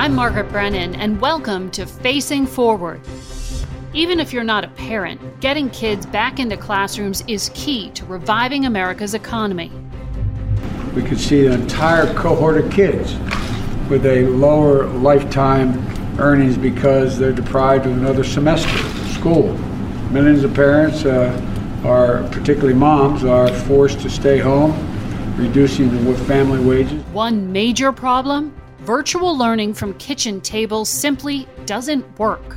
I'm Margaret Brennan, and welcome to Facing Forward. Even if you're not a parent, getting kids back into classrooms is key to reviving America's economy. We could see an entire cohort of kids with a lower lifetime earnings because they're deprived of another semester of school. Millions of parents uh, are, particularly moms, are forced to stay home, reducing the family wages. One major problem virtual learning from kitchen tables simply doesn't work.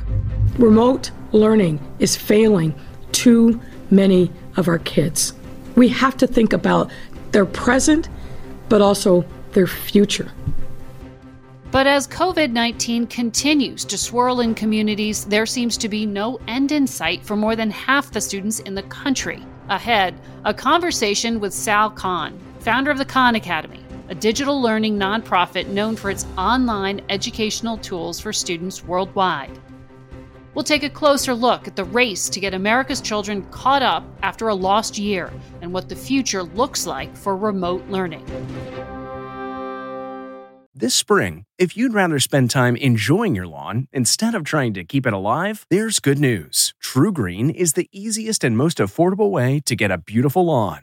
Remote learning is failing too many of our kids. We have to think about their present, but also their future. But as COVID 19 continues to swirl in communities, there seems to be no end in sight for more than half the students in the country. Ahead, a conversation with Sal Khan, founder of the Khan Academy, a digital learning nonprofit known for its online educational tools for students worldwide. We'll take a closer look at the race to get America's children caught up after a lost year and what the future looks like for remote learning. This spring, if you'd rather spend time enjoying your lawn instead of trying to keep it alive, there's good news. TruGreen is the easiest and most affordable way to get a beautiful lawn.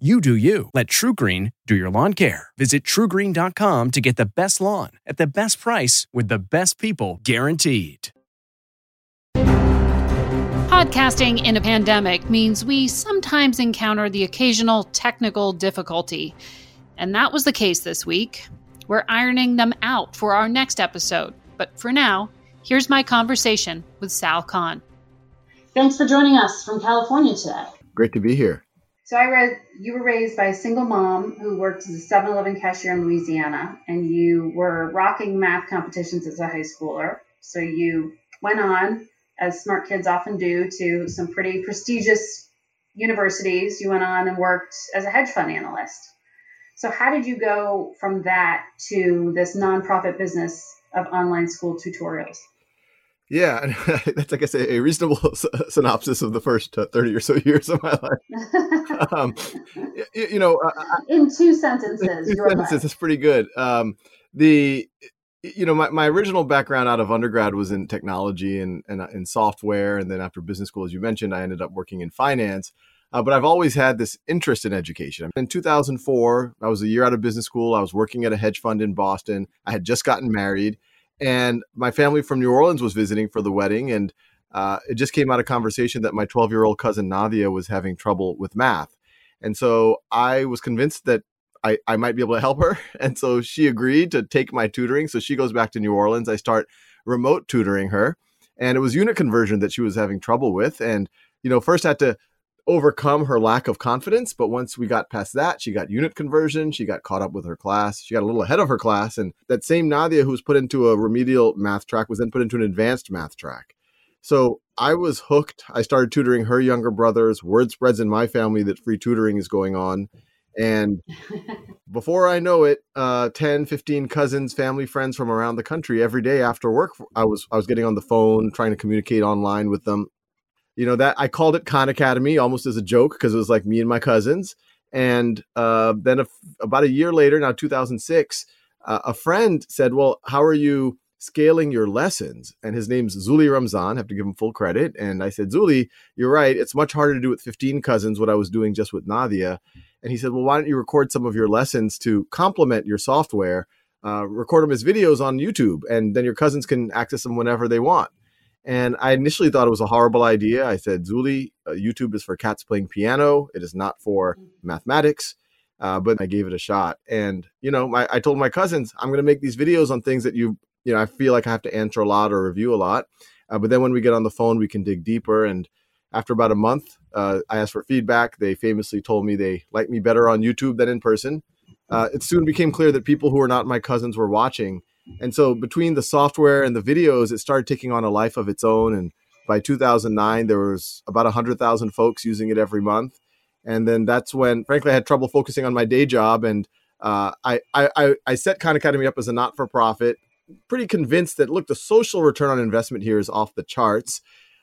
You do you. Let TruGreen do your lawn care. Visit trugreen.com to get the best lawn at the best price with the best people guaranteed. Podcasting in a pandemic means we sometimes encounter the occasional technical difficulty. And that was the case this week. We're ironing them out for our next episode. But for now, here's my conversation with Sal Khan. Thanks for joining us from California today. Great to be here. So I read you were raised by a single mom who worked as a 7-Eleven cashier in Louisiana, and you were rocking math competitions as a high schooler. So you went on, as smart kids often do, to some pretty prestigious universities. You went on and worked as a hedge fund analyst. So how did you go from that to this nonprofit business of online school tutorials? Yeah, that's like I guess a, a reasonable synopsis of the first uh, thirty or so years of my life. um, you, you, know, uh, in two sentences, two sentences is pretty good. Um, the you know my, my original background out of undergrad was in technology and, and uh, in software, and then after business school, as you mentioned, I ended up working in finance. Uh, but I've always had this interest in education. In 2004, I was a year out of business school. I was working at a hedge fund in Boston. I had just gotten married and my family from New Orleans was visiting for the wedding, and uh, it just came out of conversation that my 12 year old cousin Nadia was having trouble with math, and so I was convinced that I, I might be able to help her, and so she agreed to take my tutoring. So she goes back to New Orleans. I start remote tutoring her, and it was unit conversion that she was having trouble with, and you know first I had to overcome her lack of confidence. But once we got past that, she got unit conversion. She got caught up with her class. She got a little ahead of her class. And that same Nadia who was put into a remedial math track was then put into an advanced math track. So I was hooked. I started tutoring her younger brothers. Word spreads in my family that free tutoring is going on. And before I know it, uh, 10, 15 cousins, family, friends from around the country every day after work, I was I was getting on the phone, trying to communicate online with them you know that I called it Khan Academy almost as a joke because it was like me and my cousins. And uh, then a, about a year later, now 2006, uh, a friend said, "Well, how are you scaling your lessons?" And his name's Zuli Ramzan. I have to give him full credit. And I said, "Zuli, you're right. It's much harder to do with 15 cousins what I was doing just with Nadia." And he said, "Well, why don't you record some of your lessons to complement your software?" Uh, record them as videos on YouTube, and then your cousins can access them whenever they want. And I initially thought it was a horrible idea. I said, Zuli, uh, YouTube is for cats playing piano. It is not for mm. mathematics. Uh, but I gave it a shot. And, you know, my, I told my cousins, I'm going to make these videos on things that you, you know, I feel like I have to answer a lot or review a lot. Uh, but then when we get on the phone, we can dig deeper. And after about a month, uh, I asked for feedback. They famously told me they liked me better on YouTube than in person. Uh, it soon became clear that people who were not my cousins were watching and so between the software and the videos, it started taking on a life of its own. And By 2009, there was about 100,000 folks using it every month. And then that's when, frankly, I had trouble focusing on my day job. And uh, I, I, I set Khan Academy up as a not for profit, pretty convinced that, look, the social return on investment here is off the charts.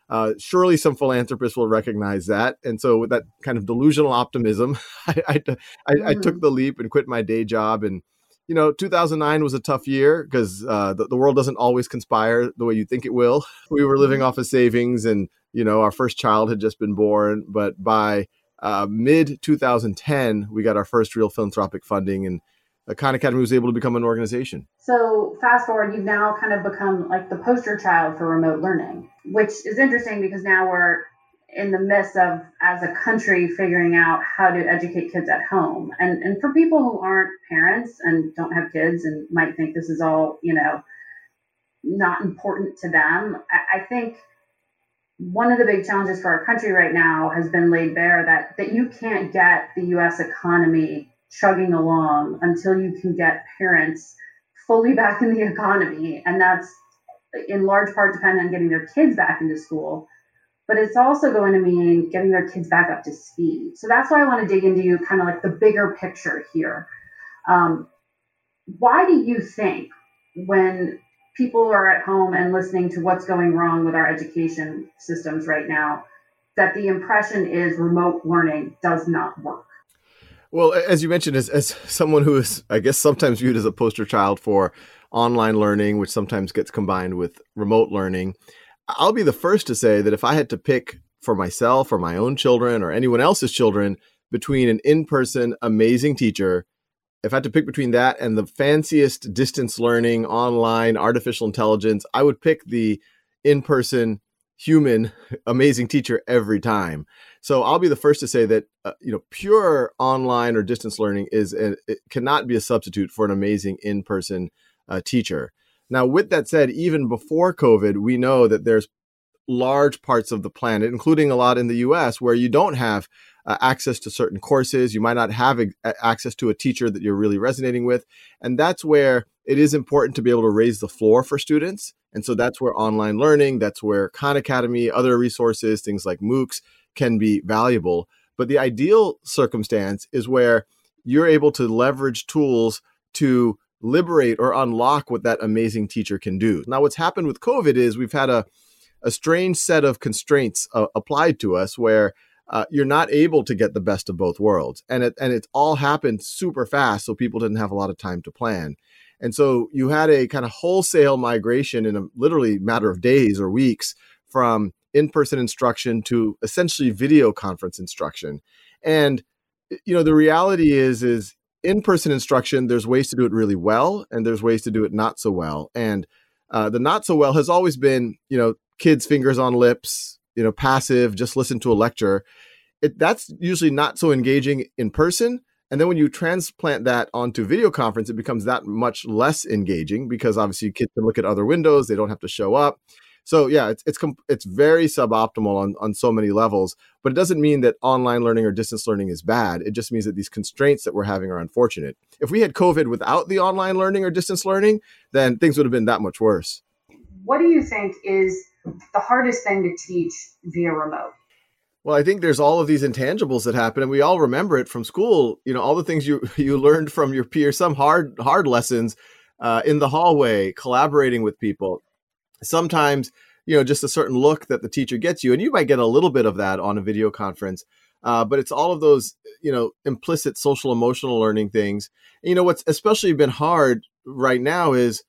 Uh, surely some philanthropists will recognize that. And so, with that kind of delusional optimism, I, I, I, I took mm-hmm. the leap and quit my day job and you know, 2009 was a tough year because uh, the, the world doesn't always conspire the way you think it will. We were living mm-hmm. off of savings, and you know, our first child had just been born. But by uh, mid 2010, we got our first real philanthropic funding, and the Khan Academy was able to become an organization. So, fast forward, you've now kind of become like the poster child for remote learning, which is interesting because now we're in the midst of as a country figuring out how to educate kids at home. And and for people who aren't parents and don't have kids and might think this is all you know not important to them I, I think one of the big challenges for our country right now has been laid bare that that you can't get the US economy chugging along until you can get parents fully back in the economy. And that's in large part dependent on getting their kids back into school but it's also going to mean getting their kids back up to speed. So that's why I want to dig into kind of like the bigger picture here. Um, why do you think when people are at home and listening to what's going wrong with our education systems right now, that the impression is remote learning does not work? Well, as you mentioned, as, as someone who is, I guess, sometimes viewed as a poster child for online learning, which sometimes gets combined with remote learning, I'll be the first to say that if I had to pick for myself or my own children or anyone else's children between an in person amazing teacher, if I had to pick between that and the fanciest distance learning, online, artificial intelligence, I would pick the in person human amazing teacher every time. So I'll be the first to say that uh, you know pure online or distance learning is a, it cannot be a substitute for an amazing in person uh, teacher. Now, with that said, even before COVID, we know that there's large parts of the planet, including a lot in the US, where you don't have uh, access to certain courses. You might not have access to a teacher that you're really resonating with. And that's where it is important to be able to raise the floor for students. And so that's where online learning, that's where Khan Academy, other resources, things like MOOCs can be valuable. But the ideal circumstance is where you're able to leverage tools to liberate or unlock what that amazing teacher can do. Now, what's happened with COVID is we've had a, a strange set of constraints uh, applied to us where uh, you're not able to get the best of both worlds. And it, and it's all happened super fast, so people didn't have a lot of time to plan. And so you had a kind of wholesale migration in a literally matter of days or weeks from in-person instruction to essentially video conference instruction. And you know the reality is is in-person instruction there's ways to do it really well and there's ways to do it not so well. And uh, the not so well has always been you know kids fingers on lips you know passive just listen to a lecture. It, that's usually not so engaging in person and then when you transplant that onto video conference it becomes that much less engaging because obviously kids can look at other windows they don't have to show up so yeah, it's it's it's very suboptimal on on so many levels. But it doesn't mean that online learning or distance learning is bad. It just means that these constraints that we're having are unfortunate. If we had COVID without the online learning or distance learning, then things would have been that much worse. What do you think is the hardest thing to teach via remote? Well, I think there's all of these intangibles that happen, and we all remember it from school. You know, all the things you you learned from your peers, some hard hard lessons uh, in the hallway, collaborating with people sometimes you know just a certain look that the teacher gets you and you might get a little bit of that on a video conference uh, but it's all of those you know implicit social emotional learning things. And, you know what's especially been hard right now is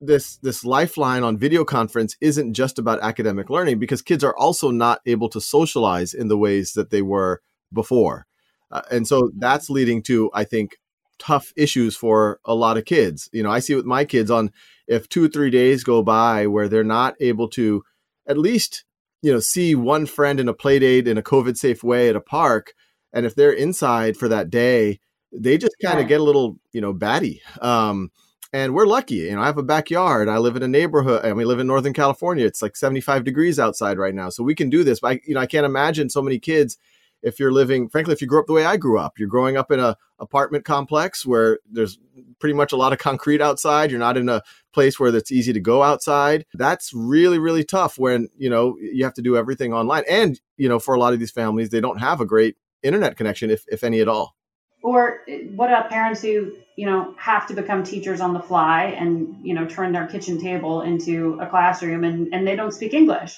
this this lifeline on video conference isn't just about academic learning because kids are also not able to socialize in the ways that they were before. Uh, and so that's leading to i think tough issues for a lot of kids. You know i see with my kids on if two or three days go by where they're not able to at least you know see one friend in a play date in a covid safe way at a park and if they're inside for that day they just kind of yeah. get a little you know batty. Um, and we're lucky you know i have a backyard. I live in a neighborhood and we live in northern california. It's like 75 degrees outside right now so we can do this but I, you know i can't imagine so many kids if you're living frankly if you grew up the way i grew up you're growing up in a apartment complex where there's pretty much a lot of concrete outside. You're not in a place where it's easy to go outside. That's really, really tough when, you know, you have to do everything online. And, you know, for a lot of these families, they don't have a great internet connection, if, if any at all. Or what about parents who, you know, have to become teachers on the fly and, you know, turn their kitchen table into a classroom and, and they don't speak English?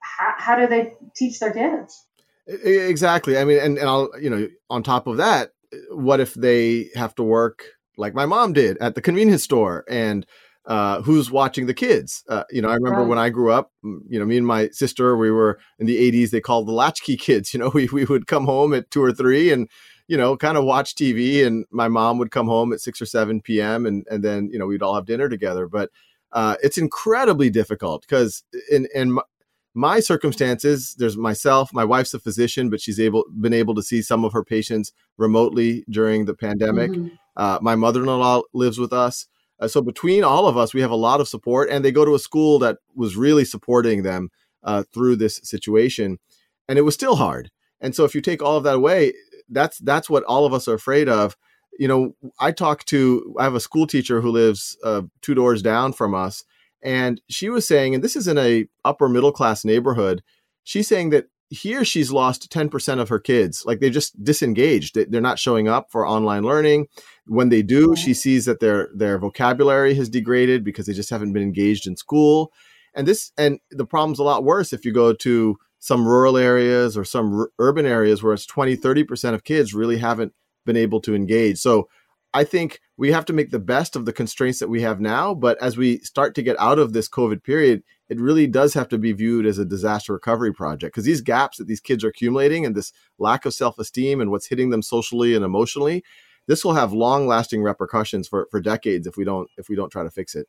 How, how do they teach their kids? Exactly. I mean, and, and I'll, you know, on top of that, what if they have to work like my mom did at the convenience store and uh, who's watching the kids. Uh, you know, I remember right. when I grew up, you know, me and my sister, we were in the 80s, they called the latchkey kids. You know, we, we would come home at two or three and, you know, kind of watch TV. And my mom would come home at 6 or 7 p.m. And, and then, you know, we'd all have dinner together. But uh, it's incredibly difficult because in, in my circumstances, there's myself, my wife's a physician, but she's able been able to see some of her patients remotely during the pandemic. Mm-hmm. Uh, my mother-in-law lives with us. Uh, so between all of us, we have a lot of support, and they go to a school that was really supporting them uh, through this situation, and it was still hard. And so if you take all of that away, that's that's what all of us are afraid of. You know, I talk to I have a school teacher who lives uh, two doors down from us, and she was saying, and this is in a upper middle class neighborhood, she's saying that here she's lost 10% of her kids. Like they just disengaged. They're not showing up for online learning. When they do, she sees that their their vocabulary has degraded because they just haven't been engaged in school. And this and the problem's a lot worse if you go to some rural areas or some r- urban areas where it's 20, 30% of kids really haven't been able to engage. So I think we have to make the best of the constraints that we have now. But as we start to get out of this COVID period, it really does have to be viewed as a disaster recovery project because these gaps that these kids are accumulating and this lack of self esteem and what's hitting them socially and emotionally, this will have long lasting repercussions for, for decades if we don't if we don't try to fix it.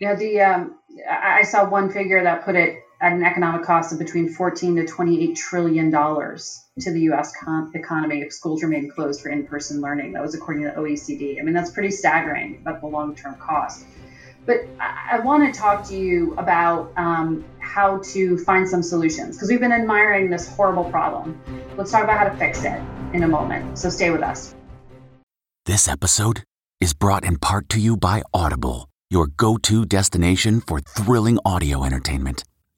Yeah, the um, I saw one figure that put it at an economic cost of between 14 to 28 trillion dollars to the U.S. con- economy if schools remain closed for in-person learning. That was according to the OECD. I mean, that's pretty staggering about the long-term cost. But I, I want to talk to you about um, how to find some solutions because we've been admiring this horrible problem. Let's talk about how to fix it in a moment. So stay with us. This episode is brought in part to you by Audible, your go-to destination for thrilling audio entertainment.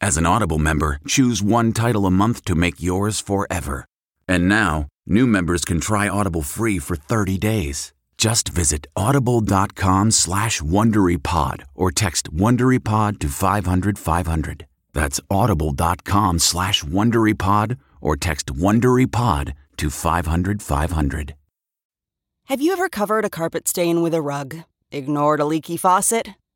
as an Audible member, choose one title a month to make yours forever. And now, new members can try Audible free for 30 days. Just visit audible.com slash WonderyPod or text WonderyPod to 500, 500. That's audible.com slash WonderyPod or text WonderyPod to 500, 500. Have you ever covered a carpet stain with a rug? Ignored a leaky faucet?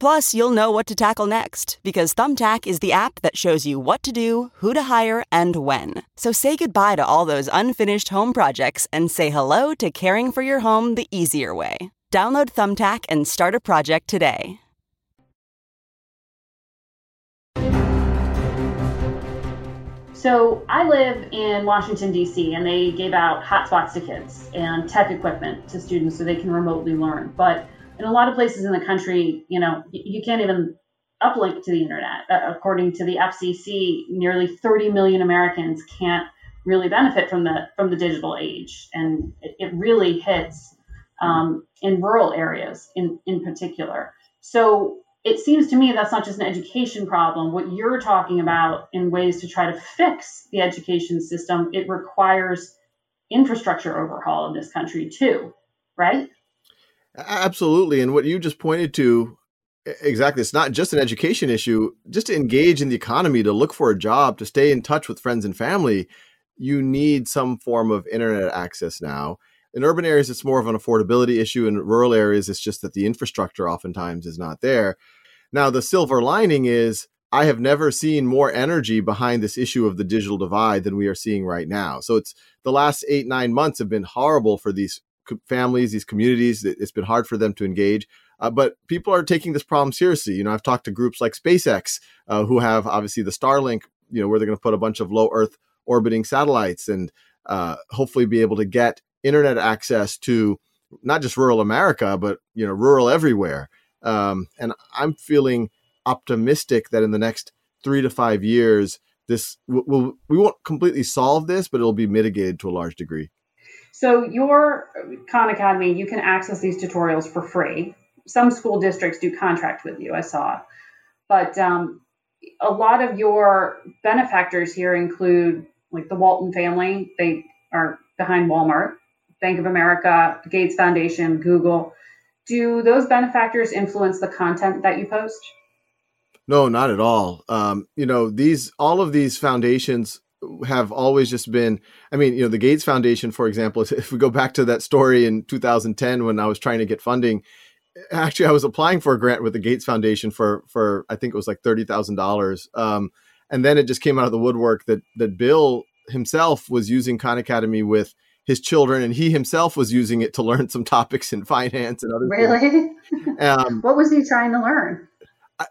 Plus, you'll know what to tackle next because Thumbtack is the app that shows you what to do, who to hire, and when. So say goodbye to all those unfinished home projects and say hello to caring for your home the easier way. Download Thumbtack and start a project today. So I live in Washington, D.C., and they gave out hotspots to kids and tech equipment to students so they can remotely learn. But in a lot of places in the country, you know, you can't even uplink to the internet. Uh, according to the FCC, nearly 30 million Americans can't really benefit from the from the digital age, and it, it really hits um, in rural areas in in particular. So it seems to me that's not just an education problem. What you're talking about in ways to try to fix the education system, it requires infrastructure overhaul in this country too, right? Absolutely. And what you just pointed to exactly, it's not just an education issue, just to engage in the economy, to look for a job, to stay in touch with friends and family, you need some form of internet access now. in urban areas, it's more of an affordability issue. In rural areas, it's just that the infrastructure oftentimes is not there. Now, the silver lining is I have never seen more energy behind this issue of the digital divide than we are seeing right now. So it's the last eight, nine months have been horrible for these families, these communities. It's been hard for them to engage. Uh, but people are taking this problem seriously. You know, I've talked to groups like SpaceX, uh, who have obviously the Starlink, you know, where they're going to put a bunch of low Earth orbiting satellites and uh, hopefully be able to get internet access to not just rural America, but you know, rural everywhere. Um, and I'm feeling optimistic that in the next three to five years, this will we won't completely solve this, but it'll be mitigated to a large degree. So your Khan Academy, you can access these tutorials for free. Some school districts do contract with you, I saw, but um, a lot of your benefactors here include like the Walton family. They are behind Walmart, Bank of America, Gates Foundation, Google. Do those benefactors influence the content that you post? No, not at all. Um, you know, these all of these foundations have always just been i mean you know the gates foundation for example if we go back to that story in 2010 when i was trying to get funding actually i was applying for a grant with the gates foundation for for i think it was like $30000 um, and then it just came out of the woodwork that that bill himself was using khan academy with his children and he himself was using it to learn some topics in finance and other really? Um, what was he trying to learn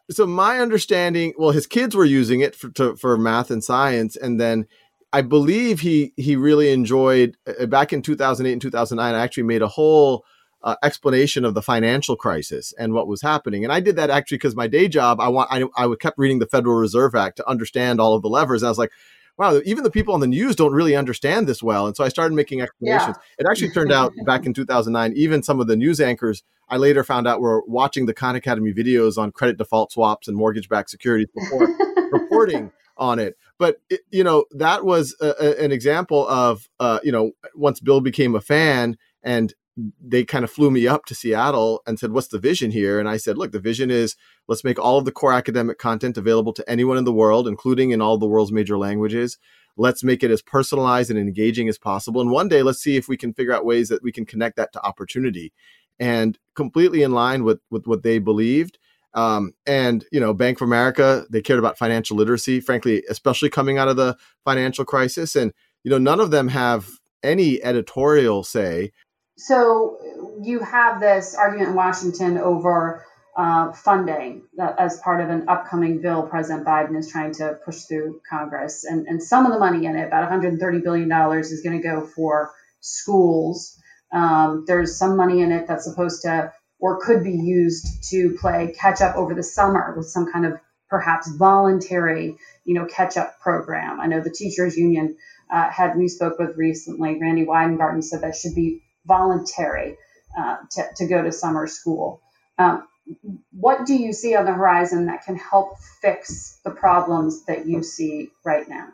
so my understanding well his kids were using it for, to, for math and science and then i believe he he really enjoyed uh, back in 2008 and 2009 i actually made a whole uh, explanation of the financial crisis and what was happening. And i did that actually because my day job i want I, I kept reading the federal reserve act to understand all of the levers. And i was like wow, even the people on the news don't really understand this well. And so I started making explanations. Yeah. It actually turned out back in 2009, even some of the news anchors I later found out were watching the Khan Academy videos on credit default swaps and mortgage backed securities before reporting on it. But, it, you know, that was a, a, an example of, uh, you know, once Bill became a fan and they kind of flew me up to Seattle and said, What's the vision here? And I said, Look, the vision is let's make all of the core academic content available to anyone in the world, including in all the world's major languages. Let's make it as personalized and engaging as possible. And one day, let's see if we can figure out ways that we can connect that to opportunity and completely in line with, with what they believed. Um, and, you know, Bank of America, they cared about financial literacy, frankly, especially coming out of the financial crisis. And, you know, none of them have any editorial say so you have this argument in Washington over uh, funding as part of an upcoming bill President Biden is trying to push through Congress. And, and some of the money in it, about $130 billion, is going to go for schools. Um, there's some money in it that's supposed to or could be used to play catch up over the summer with some kind of perhaps voluntary, you know, catch up program. I know the teachers union uh, had we spoke with recently, Randi Weingarten said that should be voluntary uh, to, to go to summer school. Um, what do you see on the horizon that can help fix the problems that you see right now?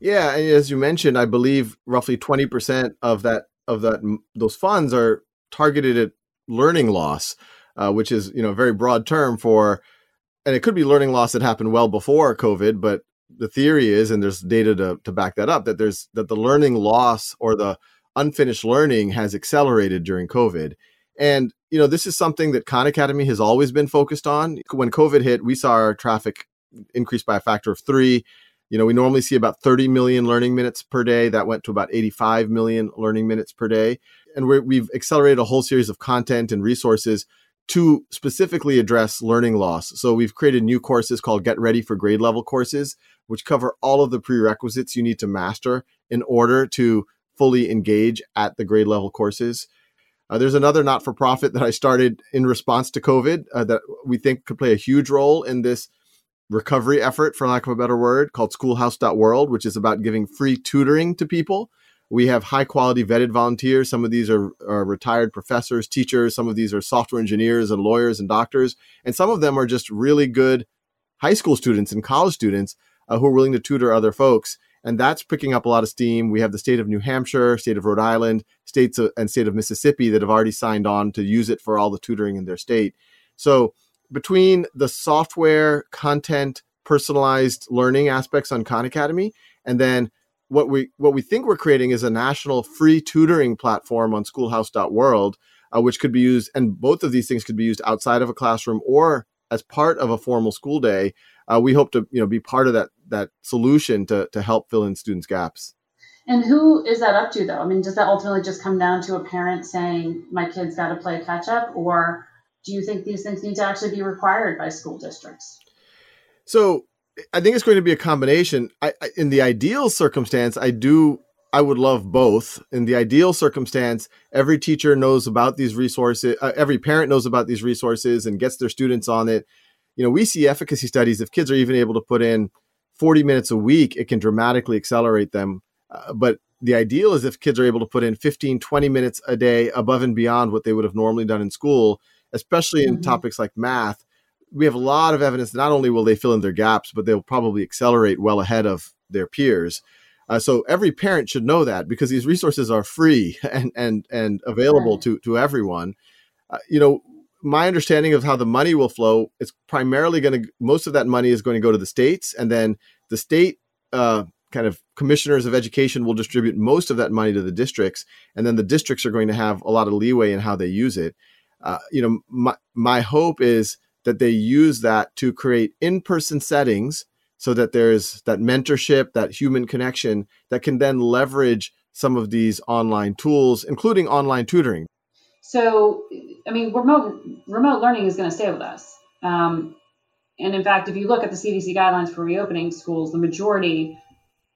Yeah, as you mentioned, I believe roughly twenty percent of that of that those funds are targeted at learning loss, uh, which is you know a very broad term for, and it could be learning loss that happened well before COVID, but the theory is, and there's data to, to back that up, that there's that the learning loss or the unfinished learning has accelerated during COVID. And, you know, this is something that Khan Academy has always been focused on. When COVID hit, we saw our traffic increase by a factor of three. You know, we normally see about 30 million learning minutes per day. That went to about 85 million learning minutes per day. And we have accelerated a whole series of content and resources to specifically address learning loss. So we've created new courses called Get Ready for Grade Level courses, which cover all of the prerequisites you need to master in order to fully engage at the grade level courses. Uh, there's another not for profit that I started in response to COVID uh, that we think could play a huge role in this recovery effort, for lack of a better word, called schoolhouse.world, which is about giving free tutoring to people. We have high quality vetted volunteers. Some of these are, are, retired professors, teachers. Some of these are software engineers and lawyers and doctors. And some of them are just really good high school students and college students uh, who are willing to tutor other folks and that's picking up a lot of steam. We have the state of New Hampshire, state of Rhode Island, states of, and state of Mississippi that have already signed on to use it for all the tutoring in their state. So between the software, content, personalized learning aspects on Khan Academy, and then what we what we think we're creating is a national free tutoring platform on schoolhouse.world uh, which could be used and both of these things could be used outside of a classroom or as part of a formal school day uh, we hope to you know be part of that that solution to to help fill in students gaps and who is that up to though i mean does that ultimately just come down to a parent saying my kid's got to play catch up or do you think these things need to actually be required by school districts so I think it's going to be a combination. I, I, in the ideal circumstance, I do. I would love both. In the ideal circumstance, every teacher knows about these resources. Uh, every parent knows about these resources and gets their students on it. You know, we see efficacy studies. If kids are even able to put in 40 minutes a week, it can dramatically accelerate them. Uh, but the ideal is if kids are able to put in 15, 20 minutes a day above and beyond what they would have normally done in school, especially in mm-hmm. topics like math we have a lot of evidence that not only will they fill in their gaps, but they'll probably accelerate well ahead of their peers. Uh, so every parent should know that because these resources are free and and and available to to everyone. Uh, you know, my understanding of how the money will flow is primarily going to most of that money is going to go to the states, and then the state uh, kind of commissioners of education will distribute most of that money to the districts, and then the districts are going to have a lot of leeway in how they use it. Uh, you know, my my hope is that they use that to create in-person settings so that there's that mentorship, that human connection that can then leverage some of these online tools, including online tutoring. So, I mean, remote remote learning is going to stay with us. Um, and in fact, if you look at the CDC guidelines for reopening schools, the majority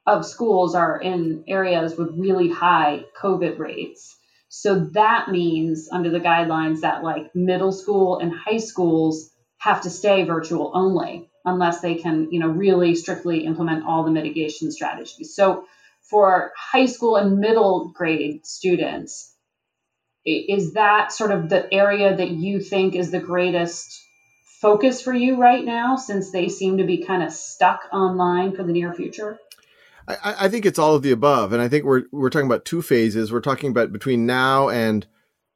of schools are in areas with really high COVID rates. So that means, under the guidelines, that like middle school and high schools have to stay virtual only unless they can, you know, really strictly implement all the mitigation strategies. So for high school and middle grade students, is that sort of the area that you think is the greatest focus for you right now since they seem to be kind of stuck online for the near future? I, I, think it's all of the above. And I think we're we're talking about two phases. We're talking about between now and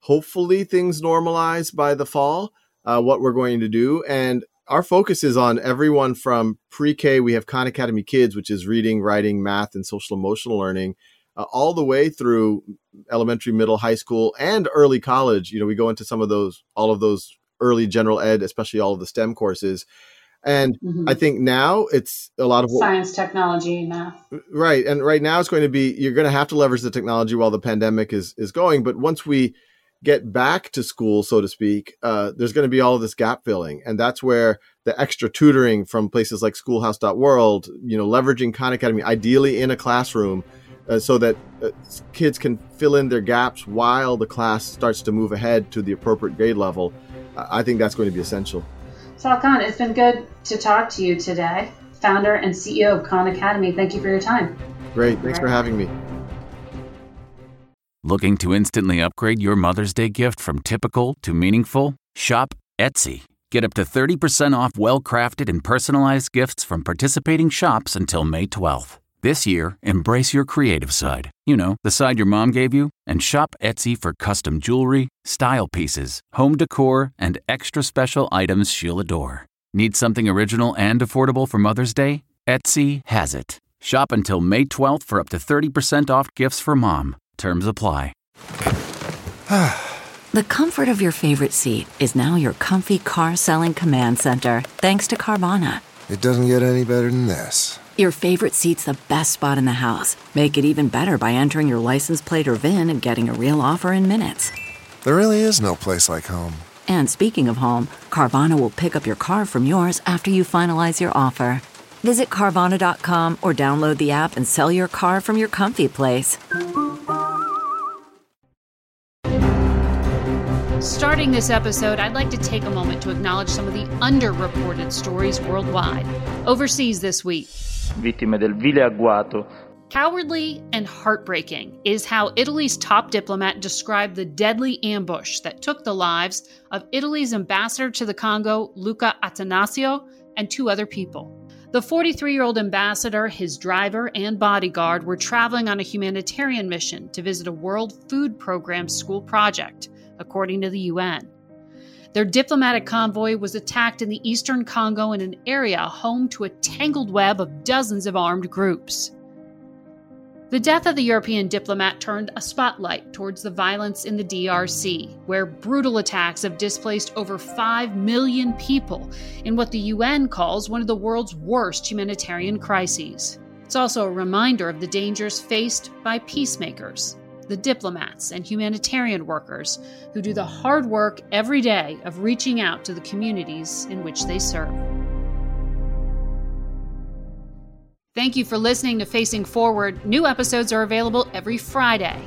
hopefully things normalize by the fall uh, what we're going to do. And our focus is on everyone from pre-K. We have Khan Academy Kids, which is reading, writing, math, and social emotional learning, uh, all the way through elementary, middle, high school, and early college. You know, we go into some of those, all of those early general ed, especially all of the STEM courses. And mm-hmm. I think now it's a lot of what, science, technology, math. Right, and right now it's going to be you're going to have to leverage the technology while the pandemic is is going. But once we get back to school, so to speak, uh, there's going to be all of this gap filling. And that's where the extra tutoring from places like schoolhouse.world, you know, leveraging Khan Academy, ideally in a classroom, uh, so that uh, kids can fill in their gaps while the class starts to move ahead to the appropriate grade level. I think that's going to be essential. Sal Khan, it's been good to talk to you today. Founder and CEO of Khan Academy, thank you for your time. Great. Thanks for having me. Looking to instantly upgrade your Mother's Day gift from typical to meaningful? Shop Etsy. Get up to 30% off well crafted and personalized gifts from participating shops until May 12th. This year, embrace your creative side. You know, the side your mom gave you. And shop Etsy for custom jewelry, style pieces, home decor, and extra special items she'll adore. Need something original and affordable for Mother's Day? Etsy has it. Shop until May 12th for up to 30% off gifts for mom. Terms apply. the comfort of your favorite seat is now your comfy car selling command center, thanks to Carvana. It doesn't get any better than this. Your favorite seat's the best spot in the house. Make it even better by entering your license plate or VIN and getting a real offer in minutes. There really is no place like home. And speaking of home, Carvana will pick up your car from yours after you finalize your offer. Visit Carvana.com or download the app and sell your car from your comfy place. Starting this episode, I'd like to take a moment to acknowledge some of the underreported stories worldwide. Overseas this week. Vittime del vile agguato. Cowardly and heartbreaking is how Italy's top diplomat described the deadly ambush that took the lives of Italy's ambassador to the Congo, Luca Attanasio, and two other people. The 43 year old ambassador, his driver, and bodyguard were traveling on a humanitarian mission to visit a World Food Program school project according to the UN. Their diplomatic convoy was attacked in the eastern Congo in an area home to a tangled web of dozens of armed groups. The death of the European diplomat turned a spotlight towards the violence in the DRC, where brutal attacks have displaced over 5 million people in what the UN calls one of the world's worst humanitarian crises. It's also a reminder of the dangers faced by peacemakers, the diplomats and humanitarian workers who do the hard work every day of reaching out to the communities in which they serve. Thank you for listening to Facing Forward. New episodes are available every Friday.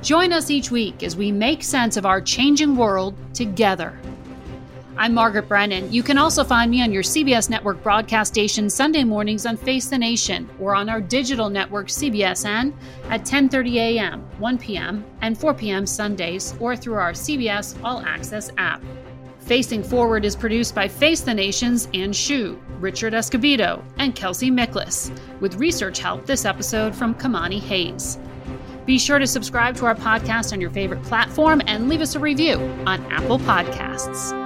Join us each week as we make sense of our changing world together. I'm Margaret Brennan. You can also find me on your CBS network broadcast station Sunday mornings on Face the Nation or on our digital network CBSN at 10:30 a.m., 1 p.m., and 4 p.m. Sundays or through our CBS All Access app. Facing Forward is produced by Face the Nation's Ann Shu, Richard Escobedo, and Kelsey Miklas, with research help this episode from Kamani Hayes. Be sure to subscribe to our podcast on your favorite platform and leave us a review on Apple Podcasts.